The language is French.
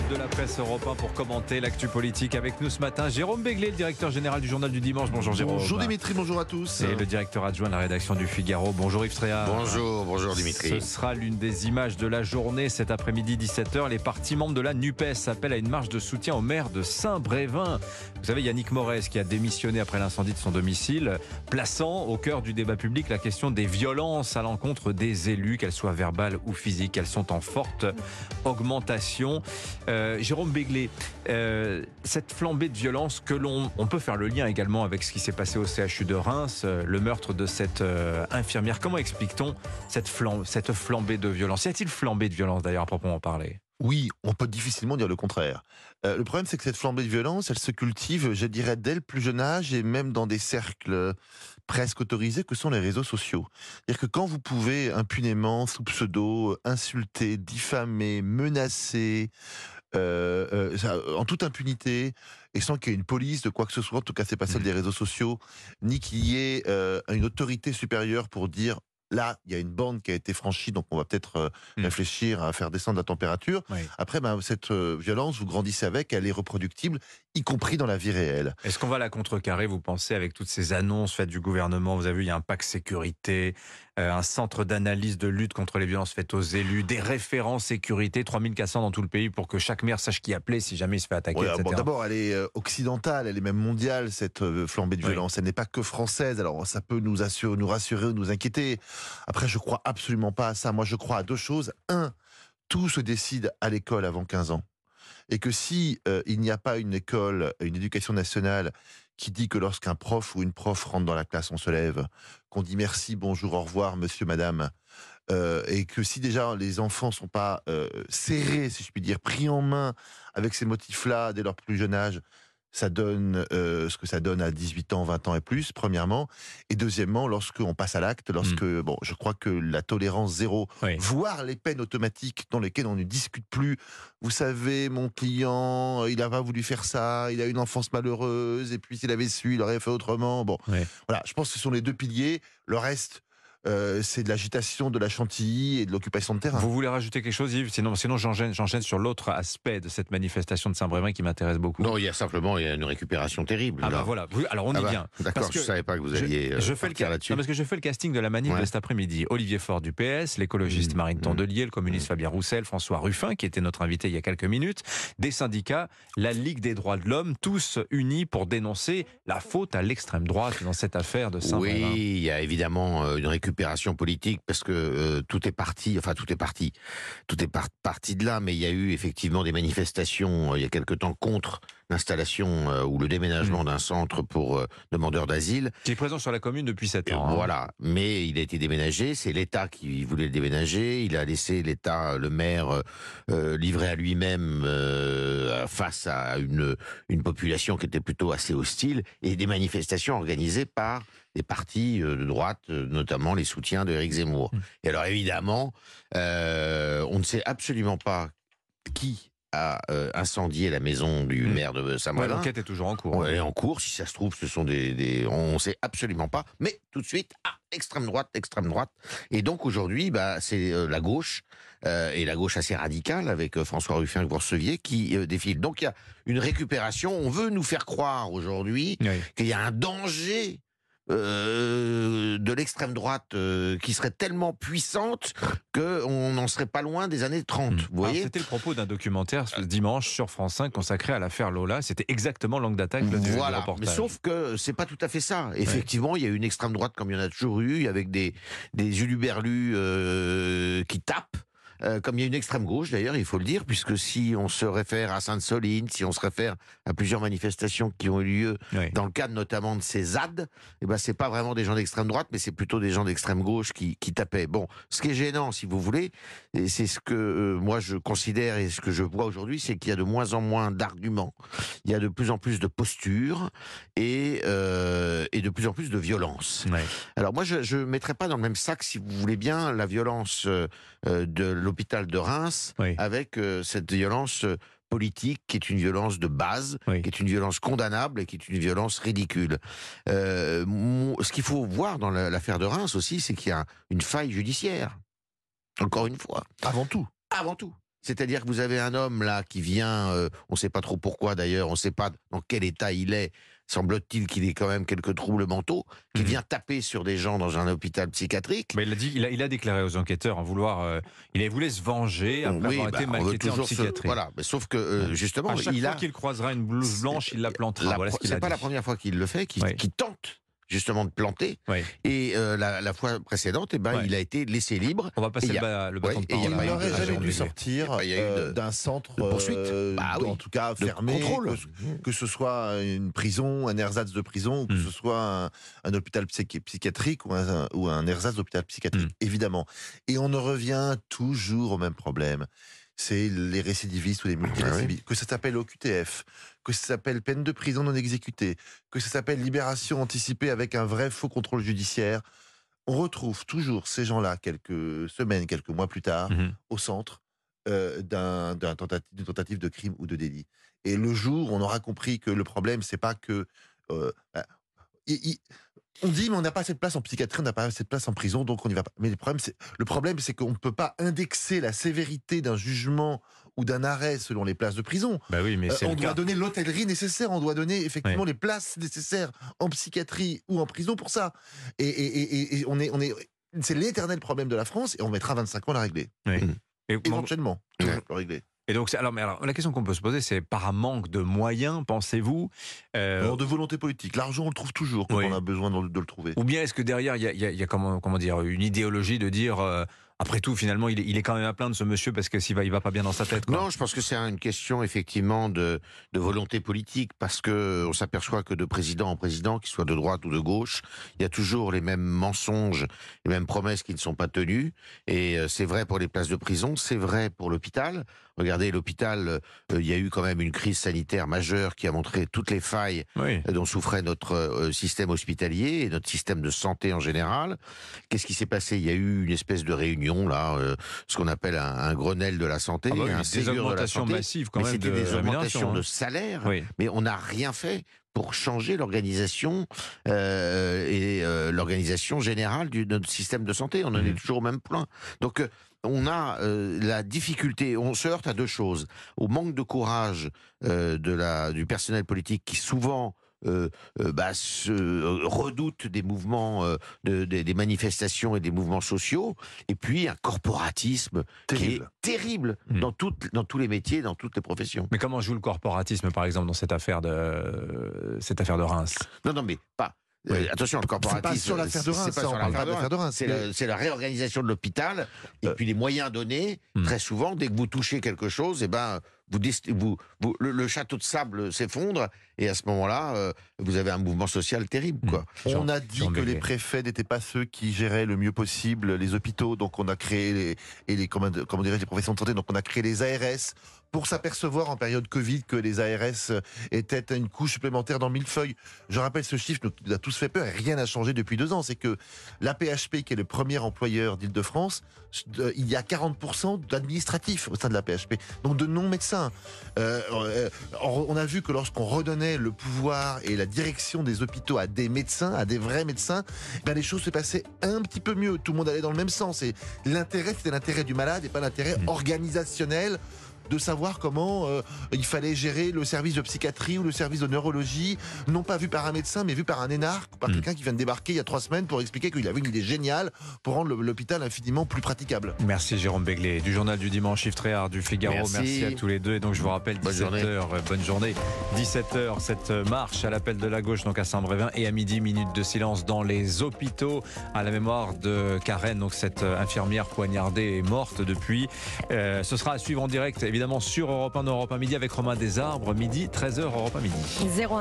club de la presse européen pour commenter l'actu politique avec nous ce matin. Jérôme Béglé, le directeur général du journal du dimanche. Bonjour Jérôme. Bonjour Dimitri, bonjour à tous. Et le directeur adjoint de la rédaction du Figaro. Bonjour Yves Tréa. Bonjour, bonjour Dimitri. Ce sera l'une des images de la journée cet après-midi 17h. Les partis membres de la NUPES appellent à une marche de soutien au maire de Saint-Brévin. Vous savez, Yannick Morez qui a démissionné après l'incendie de son domicile, plaçant au cœur du débat public la question des violences à l'encontre des élus, qu'elles soient verbales ou physiques. Elles sont en forte augmentation. Euh, Jérôme Béglé, euh, cette flambée de violence que l'on on peut faire le lien également avec ce qui s'est passé au CHU de Reims, euh, le meurtre de cette infirmière. Comment explique-t-on cette, cette flambée de violence? Y a-t-il flambée de violence d'ailleurs à proprement parler? Oui, on peut difficilement dire le contraire. Euh, le problème, c'est que cette flambée de violence, elle se cultive, je dirais, dès le plus jeune âge et même dans des cercles presque autorisés que sont les réseaux sociaux. C'est-à-dire que quand vous pouvez impunément, sous pseudo, insulter, diffamer, menacer, euh, euh, en toute impunité et sans qu'il y ait une police de quoi que ce soit, en tout cas c'est pas celle des réseaux sociaux, ni qu'il y ait euh, une autorité supérieure pour dire là il y a une bande qui a été franchie, donc on va peut-être euh, Mm. réfléchir à faire descendre la température. Oui. Après, ben, cette euh, violence, vous grandissez avec, elle est reproductible, y compris dans la vie réelle. Est-ce qu'on va la contrecarrer, vous pensez, avec toutes ces annonces faites du gouvernement? Vous avez vu, il y a un pacte sécurité, un centre d'analyse de lutte contre les violences faites aux élus, des référents sécurité, 3400 dans tout le pays pour que chaque maire sache qui appeler si jamais il se fait attaquer, Ouais, etc. bon, D'abord, elle est euh, occidentale, elle est même mondiale, cette euh, flambée de Oui. violence. Elle n'est pas que française. Alors, ça peut nous, assurer, nous rassurer ou nous inquiéter. Après, je crois absolument pas à ça. Moi, je crois à deux choses. Un, tout se décide à l'école avant 15 ans. Et que si euh, il n'y a pas une école, une éducation nationale qui dit que lorsqu'un prof ou une prof rentre dans la classe, on se lève, qu'on dit merci, bonjour, au revoir, monsieur, madame, euh, et que si déjà les enfants sont pas euh, serrés, si je puis dire, pris en main avec ces motifs-là dès leur plus jeune âge, ça donne euh, ce que ça donne à 18 ans, 20 ans et plus, premièrement. Et deuxièmement, lorsqu'on passe à l'acte, lorsque, bon, je crois que la tolérance zéro, Oui. voire les peines automatiques dans lesquelles on ne discute plus. Vous savez, mon client, il n'a pas voulu faire ça, il a une enfance malheureuse, et puis s'il avait su, il aurait fait autrement. Bon, Oui. voilà, je pense que ce sont les deux piliers. Le reste, euh, c'est de l'agitation, de la chantilly et de l'occupation de terrain. Vous voulez rajouter quelque chose, Yves Sinon, sinon j'enchaîne j'enchaîne sur l'autre aspect de cette manifestation de Saint-Brévin qui m'intéresse beaucoup. Non, il y a simplement il y a une récupération terrible. ah bah là. voilà, alors on Ah y bah, vient. D'accord, je que savais pas que vous alliez euh, je fais le là-dessus. parce que je fais le casting de la manif Ouais. de cet après-midi. Olivier Faure du PS, l'écologiste Mmh, Marine mmh. Tondelier, le communiste Fabien Roussel, François Ruffin, qui était notre invité il y a quelques minutes, des syndicats, la Ligue des droits de l'homme, tous unis pour dénoncer la faute à l'extrême droite dans cette affaire de Saint-Brévin. Oui, il y a évidemment euh, une récupération politique parce que euh, tout est parti, enfin tout est parti, tout est par- parti de là, mais il y a eu effectivement des manifestations euh, il y a quelque temps contre l'installation euh, ou le Mmh. déménagement d'un centre pour euh, demandeurs d'asile. Qui est présent sur la commune depuis 7 Et ans. hein. Voilà, mais il a été déménagé, c'est l'État qui voulait le déménager, il a laissé l'État, le maire, euh, livré à lui-même face à une, une population qui était plutôt assez hostile, et des manifestations organisées par des partis de droite, notamment les soutiens de Éric Zemmour. Mm. Et alors évidemment, on ne sait absolument pas qui a euh, incendié la maison du Mm. maire de Ouais, Saint-Malo. L'enquête est toujours en cours. Ouais, est en cours, si ça se trouve, ce sont des, des on sait absolument pas. Mais tout de suite, ah, extrême droite, extrême droite. Et donc aujourd'hui, bah, c'est euh, la gauche euh, et la gauche assez radicale avec euh, François Ruffin receviez qui défile. Donc il y a une récupération. On veut nous faire croire aujourd'hui Oui. qu'il y a un danger. Euh, de l'extrême droite euh, qui serait tellement puissante que on n'en serait pas loin des années 30. Mm. Vous Alors, voyez C'était le propos d'un documentaire ce dimanche sur France 5 consacré à l'affaire Lola. C'était exactement l'angle d'attaque du, mais sauf que c'est pas tout à fait ça. Effectivement, il y a une extrême droite comme il y en a toujours eu, avec des des uluberlus euh, qui tapent. Euh, comme il y a une extrême gauche d'ailleurs, il faut le dire, puisque si on se réfère à Sainte-Soline, si on se réfère à plusieurs manifestations qui ont eu lieu Oui. dans le cadre notamment de ces ZAD, eh ben c'est pas vraiment des gens d'extrême droite, mais c'est plutôt des gens d'extrême gauche qui, qui tapaient. Bon, ce qui est gênant, si vous voulez, et c'est ce que euh, moi je considère et ce que je vois aujourd'hui, c'est qu'il y a de moins en moins d'arguments, il y a de plus en plus de postures et, euh, et de plus en plus de violence. Alors moi, je ne mettrais pas dans le même sac, si vous voulez bien, la violence de l'hôpital de Reims Oui. avec euh, cette violence euh, politique qui est une violence de base, Oui. qui est une violence condamnable et qui est une violence ridicule. Euh, ce qu'il faut voir dans la- l'affaire de Reims aussi, c'est qu'il y a une faille judiciaire. Encore une fois. Avant tout. Avant tout. C'est-à-dire que vous avez un homme là qui vient, euh, on ne sait pas trop pourquoi d'ailleurs, on ne sait pas dans quel état il est, semble-t-il qu'il ait quand même quelques troubles mentaux, qui Mhm. vient taper sur des gens dans un hôpital psychiatrique. Mais il a, dit, il, a, il a déclaré aux enquêteurs en vouloir. euh, il voulait se venger après Oui, avoir bah, été maltraité en toujours se- psychiatrie. Voilà, mais sauf que euh, justement, À chaque il fois a. qu'il croisera une blouse blanche, il la plantera. la voilà c'est pas la première fois qu'il le fait, qu'il Oui. qu'il tente justement de planter. Oui. Et euh, la, la fois précédente, eh ben, Ouais. il a été laissé libre. On va passer le, ba- le bâton de et il n'aurait jamais dû sortir euh, d'un centre de poursuite. euh, Bah oui. en tout cas De fermé, contrôle. que, que ce soit une prison, un ersatz de prison, ou que Mm. ce soit un, un hôpital psychi- psychiatrique ou un, ou un ersatz d'hôpital psychiatrique, évidemment. Et on en revient toujours au même problème. C'est les récidivistes ou les multirécidivistes. Que ça s'appelle OQTF, que ça s'appelle peine de prison non exécutée, que ça s'appelle libération anticipée avec un vrai faux contrôle judiciaire. On retrouve toujours ces gens-là quelques semaines, quelques mois plus tard, Mhm. au centre euh, tentative, d'une tentative de crime ou de délit. Et le jour où on aura compris que le problème, c'est pas que. euh, bah, il- il- on dit, mais on n'a pas assez de place en psychiatrie, on n'a pas assez de place en prison, donc on n'y va pas. Mais le problème, c'est, le problème, c'est qu'on ne peut pas indexer la sévérité d'un jugement ou d'un arrêt selon les places de prison. Bah oui, mais Euh, on doit cas. donner l'hôtellerie nécessaire, on doit donner effectivement les places nécessaires en psychiatrie ou en prison pour ça. Et, et- et- et on est, on est, c'est l'éternel problème de la France et on mettra 25 ans à la régler. Et, bon, Éventuellement, Ouais. on peut le régler. Et donc, alors, mais alors, la question qu'on peut se poser, c'est par un manque de moyens, pensez-vous euh, de volonté politique. L'argent, on le trouve toujours quand Oui. on a besoin de, de le trouver. Ou bien est-ce que derrière, il y a, il y a- il y a comment, comment dire, une idéologie de dire, euh, après tout, finalement, il est, il est quand même à plaindre ce monsieur parce que s'il va, il va pas bien dans sa tête. quoi. Non, je pense que c'est une question effectivement de, de volonté politique parce que on s'aperçoit que de président en président, qu'il soit de droite ou de gauche, il y a toujours les mêmes mensonges, les mêmes promesses qui ne sont pas tenues. Et euh, c'est vrai pour les places de prison, c'est vrai pour l'hôpital. Regardez, l'hôpital, euh, il y a eu quand même une crise sanitaire majeure qui a montré toutes les failles Oui. dont souffrait notre euh, système hospitalier et notre système de santé en général. Qu'est-ce qui s'est passé? Il y a eu une espèce de réunion là, euh, ce qu'on appelle un, un Grenelle de la santé, Ah bah oui, un des de la augmentations santé. massives quand Mais même c'était de des augmentations hein. de salaire, Oui. mais on n'a rien fait pour changer l'organisation euh, et euh, l'organisation générale du, de notre système de santé. On en est Mhm. toujours au même point. Donc euh, on a euh, la difficulté, on se heurte à deux choses. Au manque de courage euh, de la, du personnel politique qui souvent euh, euh, bah, se euh, redoute des mouvements, de- des- manifestations et des mouvements sociaux, et puis un corporatisme qui Terrible. est terrible Mhm. dans, dans tous les métiers, dans toutes les professions. Mais comment joue le corporatisme, par exemple, dans cette affaire de, cette affaire de Reims? Non, non, mais pas. Oui. euh, attention, le C'est corporatisme. c'est pas sur l'affaire de Reims. C'est la, c'est la réorganisation de l'hôpital. Et Euh. puis les moyens donnés, Hmm. très souvent, dès que vous touchez quelque chose, et ben, vous, dest- vous, vous- le, le château de sable s'effondre. Et à ce moment-là, euh, vous avez un mouvement social terrible. Quoi. On a Jean dit que les préfets n'étaient pas ceux qui géraient le mieux possible les hôpitaux, donc on a créé les, et les comment, comment dirais-je, les professions de santé, donc on a créé les ARS pour s'apercevoir en période Covid que les ARS étaient une couche supplémentaire dans mille feuilles. Je rappelle ce chiffre nous a tous fait peur et rien n'a changé depuis deux ans. C'est que la PHP, qui est le premier employeur d'Île-de-France, euh, il y a 40% d'administratifs au sein de la PHP, donc de non-médecins. Euh, euh, on a vu que lorsqu'on redonnait le pouvoir et la direction des hôpitaux à des médecins, à des vrais médecins, ben les choses se passaient un petit peu mieux. Tout le monde allait dans le même sens. Et l'intérêt, c'était l'intérêt du malade et pas l'intérêt Mm. organisationnel de savoir comment euh, il fallait gérer le service de psychiatrie ou le service de neurologie, non pas vu par un médecin, mais vu par un énarque, par Mm. quelqu'un qui vient de débarquer il y a trois semaines pour expliquer qu'il avait une idée géniale pour rendre l'hôpital infiniment plus praticable. Merci Jérôme Béglé, du journal du dimanche, Yves Tréhard, du Figaro. Merci. Merci. à tous les deux. Et donc je vous rappelle, Bonne 17h, journée. bonne journée. 17h, cette marche à l'appel de la gauche, donc à Saint-Brévin. Et à midi, minute de silence dans les hôpitaux à la mémoire de Karen, donc cette euh, infirmière poignardée et morte depuis. Euh, ce sera à suivre en direct, évidemment, sur Europe 1, Europe 1 midi avec Romain Desarbres, midi, 13h, Europe 1 midi. 01